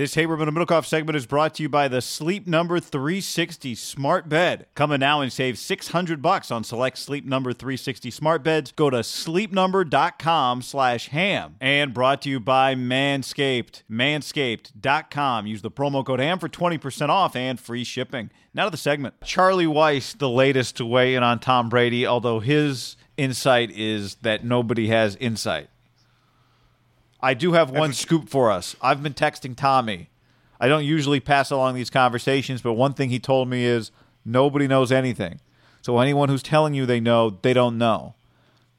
This Haberman and Middlekauff segment is brought to you by the Sleep Number 360 Smart Bed. Come in now and save 600 bucks on select Sleep Number 360 smart beds. Go to sleepnumber.com slash ham. And brought to you by Manscaped. Manscaped.com. Use the promo code ham for 20% off and free shipping. Now to the segment. Charlie Weis, the latest to weigh in on Tom Brady, although his insight is that nobody has insight. I do have one scoop for us. I've been texting Tommy. I don't usually pass along these conversations, but one thing he told me is nobody knows anything. So anyone who's telling you they know, they don't know.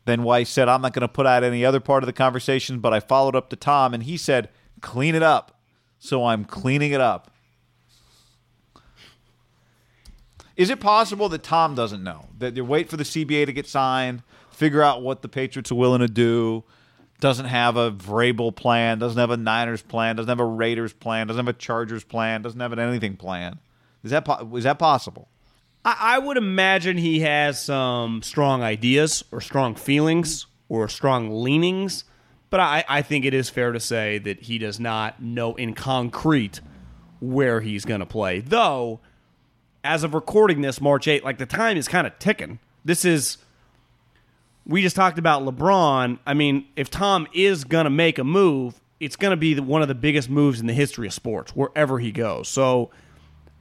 Then Weis said, I'm not going to put out any other part of the conversation, but I followed up to Tom, and he said, clean it up. So I'm cleaning it up. Is it possible that Tom doesn't know? That you wait for the CBA to get signed, figure out what the Patriots are willing to do, doesn't have a Vrabel plan, doesn't have a Niners plan, doesn't have a Raiders plan, doesn't have a Chargers plan, doesn't have an anything plan. Is that po- is that possible? I, I would imagine he has some strong ideas or strong feelings or strong leanings, but I, I think it is fair to say that he does not know in concrete where he's going to play. Though, as of recording this, March 8th, like the time is kind of ticking. This is we just talked about LeBron. I mean, if Tom is going to make a move, it's going to be the, one of the biggest moves in the history of sports, wherever he goes. So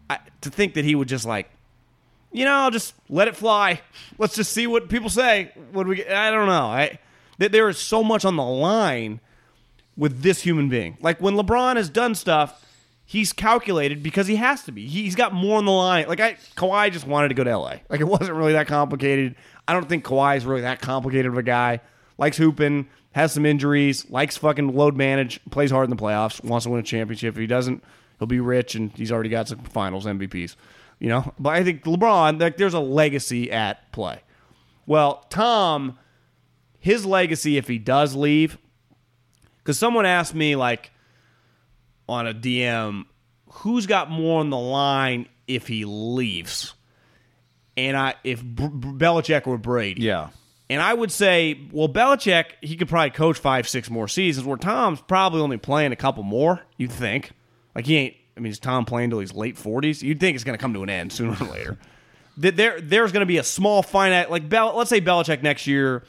I, to think that he would just like, you know, I'll just let it fly. Let's just see what people say. What we? I don't know. I th- there is so much on the line with this human being. Like when LeBron has done stuff, he's calculated because he has to be. He's got more on the line. Like I, Kawhi just wanted to go to LA. Like it wasn't really that complicated. I don't think Kawhi is really that complicated of a guy. Likes hooping, has some injuries, likes fucking load manage, plays hard in the playoffs, wants to win a championship. If he doesn't, he'll be rich, and he's already got some finals MVPs. You know, but I think LeBron, like, there's a legacy at play. Well, Tom, his legacy, if he does leave, because someone asked me like on a DM, who's got more on the line if he leaves? And I, if B- B- Belichick or Brady, Yeah. and I would say, well, Belichick, he could probably coach five, six more seasons, where Tom's probably only playing a couple more, you'd think. Like, he ain't, I mean, is Tom playing till he's late 40s? You'd think it's going to come to an end sooner or later. That there, There's going to be a small finite, like, Bel- let's say Belichick next year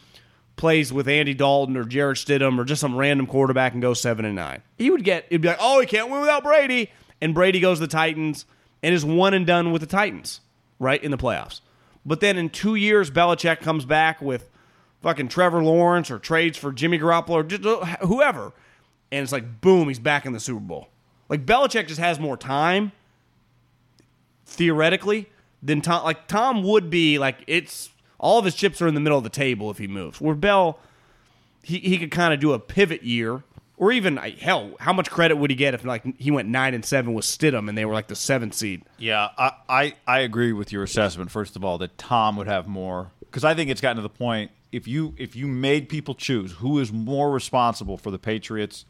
plays with Andy Dalton or Jarrett Stidham or just some random quarterback and goes 7 and 9. He would get, it'd be like, oh, he can't win without Brady. And Brady goes to the Titans and is one and done with the Titans, right, in the playoffs. But then in two years, Belichick comes back with fucking Trevor Lawrence or trades for Jimmy Garoppolo or just uh, whoever. and it's like boom, he's back in the Super Bowl. Like Belichick just has more time theoretically than Tom. Like Tom would be like it's all of his chips are in the middle of the table if he moves. Where Bell, he he could kind of do a pivot year, or even hell, how much credit would he get if like he went nine and seven with Stidham and they were like the seventh seed? Yeah, I, I, I agree with your assessment. First of all, that Tom would have more because I think it's gotten to the point if you if you made people choose who is more responsible for the Patriots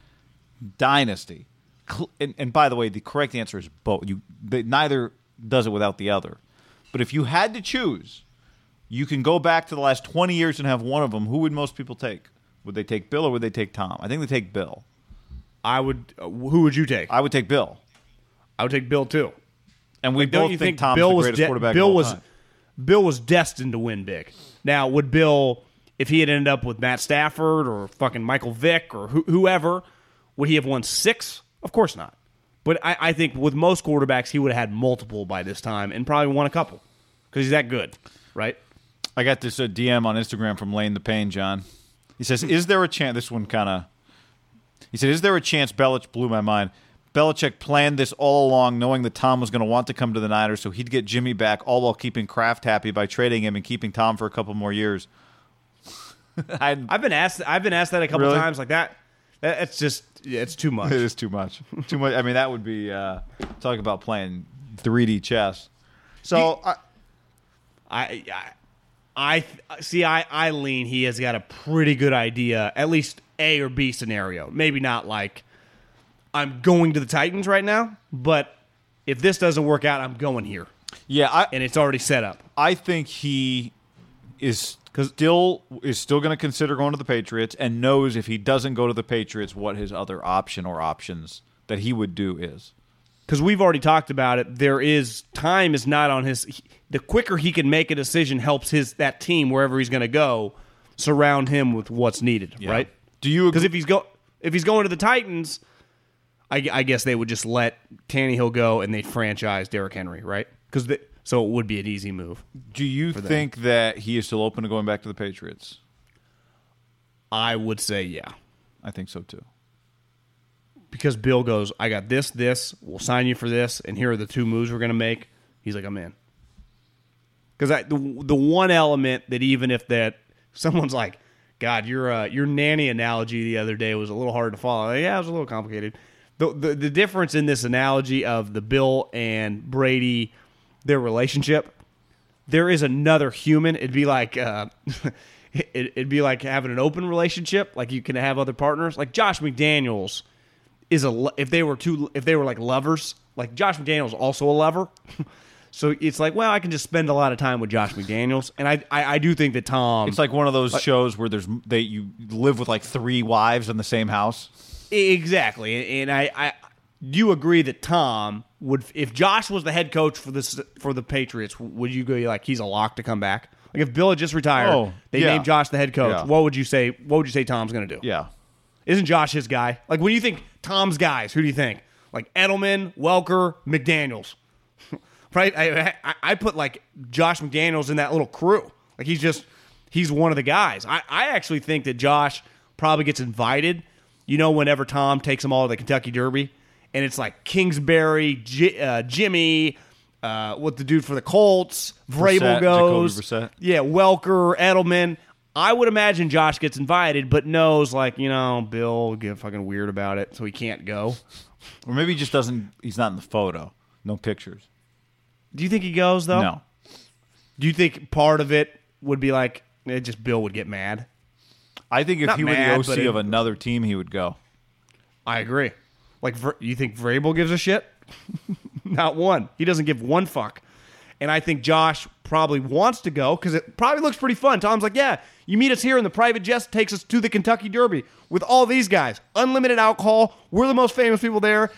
dynasty, and, and by the way, the correct answer is both. You they, neither does it without the other. But if you had to choose, you can go back to the last twenty years and have one of them. Who would most people take? Would they take Bill or would they take Tom? I think they take Bill. I would. Uh, who would you take? I would take Bill, I would take Bill too. and we Don't both think, think Tom's Bill the greatest de- quarterback. Bill of all was time. Bill was destined to win big. Now, would Bill, if he had ended up with Matt Stafford or fucking Michael Vick or who whoever, would he have won six? Of course not. But I, I think with most quarterbacks, he would have had multiple by this time and probably won a couple because he's that good, right? I got this uh, DM on Instagram from Lane the Pain, John. He says, "Is there a chance?" This one kind of. He said, "Is there a chance?" Belichick blew my mind. Belichick planned this all along, knowing that Tom was going to want to come to the Niners, so he'd get Jimmy back, all while keeping Kraft happy by trading him and keeping Tom for a couple more years. I, I've been asked. I've been asked that a couple Really? times. Like that. that it's just. Yeah, it's too much. it is too much. Too much. I mean, that would be uh, talk about playing 3D chess. So I, I, I, I see. I, I lean. He has got a pretty good idea, at least A or B scenario. Maybe not like I'm going to the Titans right now, but if this doesn't work out, I'm going here, yeah, I, and it's already set up. I think he is because still is still going to consider going to the Patriots and knows if he doesn't go to the Patriots what his other option or options that he would do is. Because we've already talked about it. There is time is not on his. he- the quicker he can make a decision helps his that team wherever he's going to go surround him with what's needed. Right? Do you Because if he's go if he's going to the Titans, I, I guess they would just let Tannehill go and they franchise Derrick Henry, right? Because so it would be an easy move. do you think that he is still open to going back to the Patriots? I would say yeah, I think so too. Because Bill goes, I got this, this. We'll sign you for this, and here are the two moves we're going to make. He's like, I'm in. Because the the one element that even if that someone's like, God, your uh, your nanny analogy the other day was a little hard to follow. Yeah, it was a little complicated. The, the the difference in this analogy of the Bill and Brady, their relationship, there is another human. It'd be like uh, it, it'd be like having an open relationship. Like you can have other partners. Like Josh McDaniels is a if they were two if they were like lovers. Like Josh McDaniels also a lover. so it's like well I can just spend a lot of time with Josh McDaniels, and I I, I do think that Tom It's like one of those shows where there's they you live with like three wives in the same house. Exactly, and I, I, you agree that Tom would, if Josh was the head coach for this for the Patriots, would you go like he's a lock to come back? Like if Bill had just retired, Oh, they yeah. named Josh the head coach. Yeah. What would you say? What would you say Tom's going to do? Yeah. Isn't Josh his guy? Like when you think Tom's guys, who do you think? Like Edelman, Welker, McDaniel's, right? I, I I put like Josh McDaniel's in that little crew. Like he's just he's one of the guys. I I actually think that Josh probably gets invited. You know, whenever Tom takes them all to the Kentucky Derby, and it's like Kingsbury, J- uh, Jimmy, uh, what the dude for the Colts, Vrabel Brissett, goes, yeah, Welker, Edelman. I would imagine Josh gets invited, but knows like you know Bill will get fucking weird about it, so he can't go. Or maybe he just doesn't he's not in the photo. No pictures. Do you think he goes though? No. Do you think part of it would be like it just Bill would get mad? I think if Not he were the OC it- of another team, he would go. I agree. Like, you think Vrabel gives a shit? Not one. He doesn't give one fuck. And I think Josh probably wants to go because it probably looks pretty fun. Tom's like, yeah, you meet us here, and the private jet takes us to the Kentucky Derby with all these guys. Unlimited alcohol. We're the most famous people there.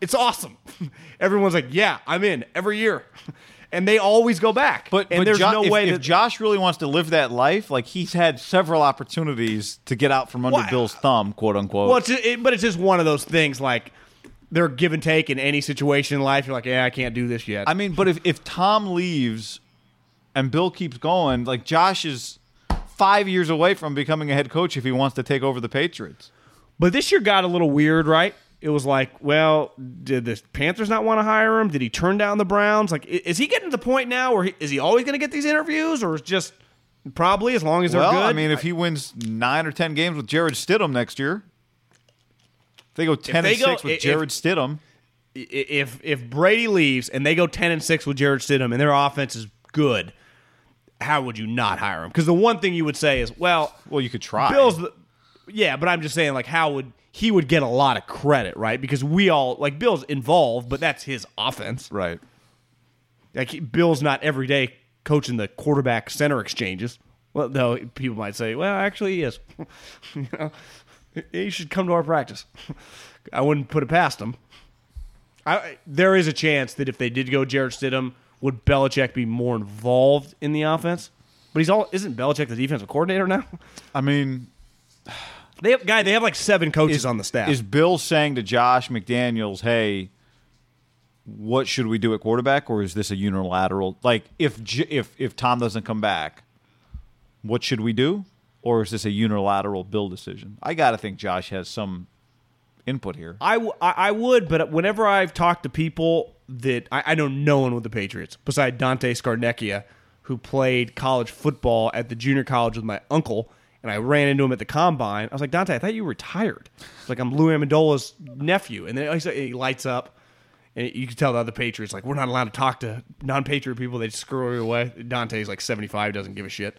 It's awesome. Everyone's like, yeah, I'm in every year. And they always go back. But, and but there's Jo- no if, way if that Josh really wants to live that life, like he's had several opportunities to get out from under Why- Bill's uh, thumb, quote unquote. Well, it's it, but it's just one of those things like they're give and take in any situation in life. You're like, yeah, I can't do this yet. I mean, but if, if Tom leaves and Bill keeps going, like Josh is five years away from becoming a head coach if he wants to take over the Patriots. But this year got a little weird, right? It was like, well, did the Panthers not want to hire him? Did he turn down the Browns? Like, is he getting to the point now where he, is he always going to get these interviews, or is just probably as long as they're Well, good? I mean, if he wins nine or ten games with Jarrett Stidham next year, if they go ten they and go- six with if- Jarrett Stidham, if if Brady leaves and they go ten and six with Jarrett Stidham and their offense is good, how would you not hire him? Because the one thing you would say is, well, well, you could try. Bill's the, yeah, but I'm just saying, like, how would he would get a lot of credit, right? Because we all like Bill's involved, but that's his offense. right. Like he- Bill's not every day coaching the quarterback center exchanges. Well, though people might say, well, actually, he is. you know, he should come to our practice. I wouldn't put it past him. I, there is a chance that if they did go Jarrett Stidham, would Belichick be more involved in the offense? But he's all isn't Belichick the defensive coordinator now? I mean, They have guy. They have like seven coaches on the staff. is Bill saying to Josh McDaniels, "Hey, what should we do at quarterback, or is this a unilateral? Like, if if if Tom doesn't come back, what should we do, or is this a unilateral Bill decision? I got to think Josh has some input here. I, w- I I would, but whenever I've talked to people that I, I know no one with the Patriots besides Dante Scarnecchia, who played college football at the junior college with my uncle, and I ran into him at the combine. I was like, Dante, I thought you retired. It's like I'm Louis Amendola's nephew, and then he lights up. And you can tell the other Patriots like we're not allowed to talk to non-Patriot people. They just screw it away. Dante's like 75, doesn't give a shit,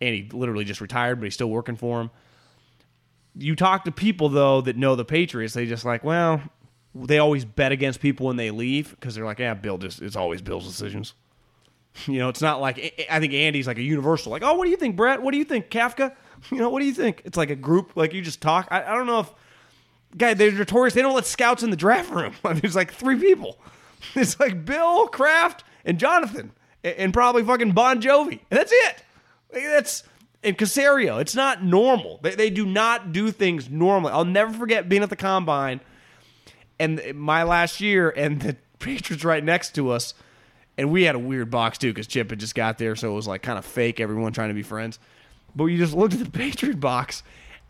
and he literally just retired, but he's still working for him you talk to people though that know the Patriots, they just like, well, they always bet against people when they leave because they're like, yeah, Bill just it's always Bill's decisions. You know, it's not like I think Andy's like a universal, like, oh, what do you think, Brett? What do you think, Kafka? You know, what do you think? It's like a group, like you just talk. I, I don't know if guy they're notorious. They don't let scouts in the draft room. It's like three people. It's like Bill, Kraft, and Jonathan, and, and probably fucking Bon Jovi, and that's it. Like, that's and Caserio. It's not normal. They, they do not do things normally. I'll never forget being at the combine and my last year, and the Patriots right next to us, and we had a weird box too because Chip had just got there, so it was like kind of fake. Everyone trying to be friends, but you just looked at the Patriot box,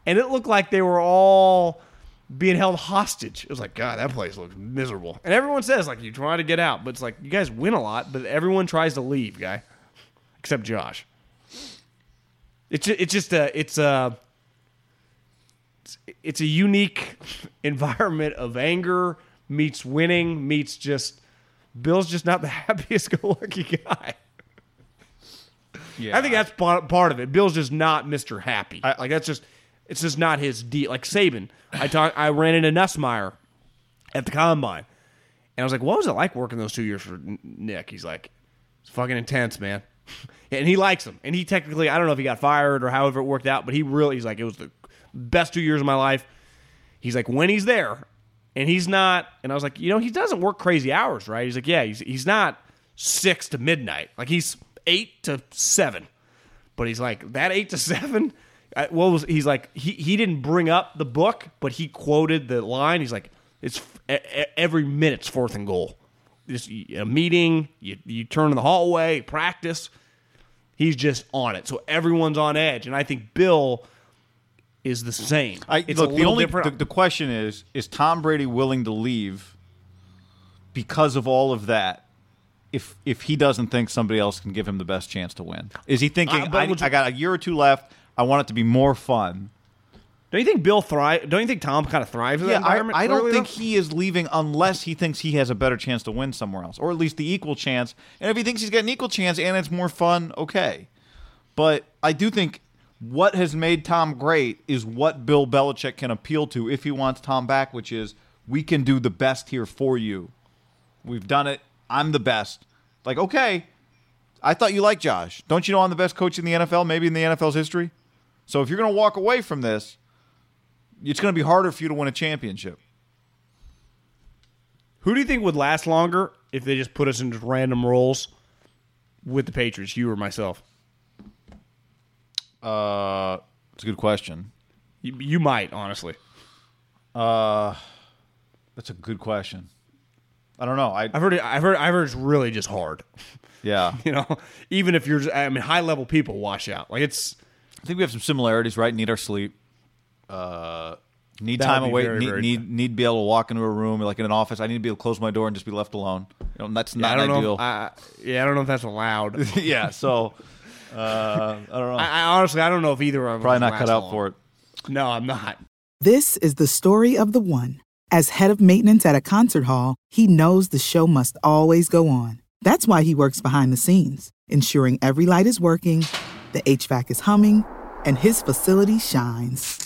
and it looked like they were all being held hostage. It was like, God, that place looks miserable. And everyone says like you try to get out, but it's like you guys win a lot, but everyone tries to leave, guy, except Josh. It's it's just a it's a it's- it's a unique environment of anger meets winning meets just Bill's just not the happiest go lucky guy. Yeah, I think that's part, part of it. Bill's just not Mr. Happy. I- like that's just it's just not his deal. Like Saban, I talk, I ran into Nussmeier at the combine, and I was like, "What was it like working those two years for Nick?" He's like, "It's fucking intense, man." And he likes him. And he technically, I don't know if he got fired or however it worked out, but he really, he's like, it was the best two years of my life. He's like, when he's there, and he's not, and I was like, you know, he doesn't work crazy hours, right? He's like, yeah, he's he's not six to midnight, like he's eight to seven, but he's like that eight to seven. What was he's like? He he didn't bring up the book, but he quoted the line. He's like, it's every minute's fourth and goal. Just a meeting, you you turn in the hallway, practice. He's just on it, so everyone's on edge, and I think Bill is the same. I, it's look, the only the, the question is: Is Tom Brady willing to leave because of all of that? If if he doesn't think somebody else can give him the best chance to win, is he thinking Uh, I, I got a year or two left? I want it to be more fun. Don't you think Bill thrive? Don't you think Tom kind of thrives in that Yeah, I, environment? I don't clearly, think he is leaving unless he thinks he has a better chance to win somewhere else, or at least the equal chance. And if he thinks he's got an equal chance and it's more fun, okay. But I do think what has made Tom great is what Bill Belichick can appeal to if he wants Tom back, which is we can do the best here for you. We've done it. I'm the best. Like, okay, I thought you liked Josh. Don't you know I'm the best coach in the NFL, maybe in the NFL's history? So if you're going to walk away from this, it's going to be harder for you to win a championship. Who do you think would last longer if they just put us into random roles with the Patriots, you or myself? Uh, it's a good question. You, you might, honestly. Uh, that's a good question. I don't know. I I've heard it. I've heard. I've heard it's really just hard. yeah. You know, even if you're, I mean, high level people wash out. Like it's I think we have some similarities, right? Need our sleep. Uh, Need That time away. very, need very need need to be able to walk into a room like in an office. I need to be able to close my door and just be left alone. You know, that's I not don't know. ideal. If, I, yeah, I don't know if that's allowed. yeah. So uh, I don't know. I, I honestly, I don't know if either of them Probably not cut out long. for it. No, I'm not. This is the story of the one. As head of maintenance at a concert hall, he knows the show must always go on. That's why he works behind the scenes, ensuring every light is working, the HVAC is humming, and his facility shines.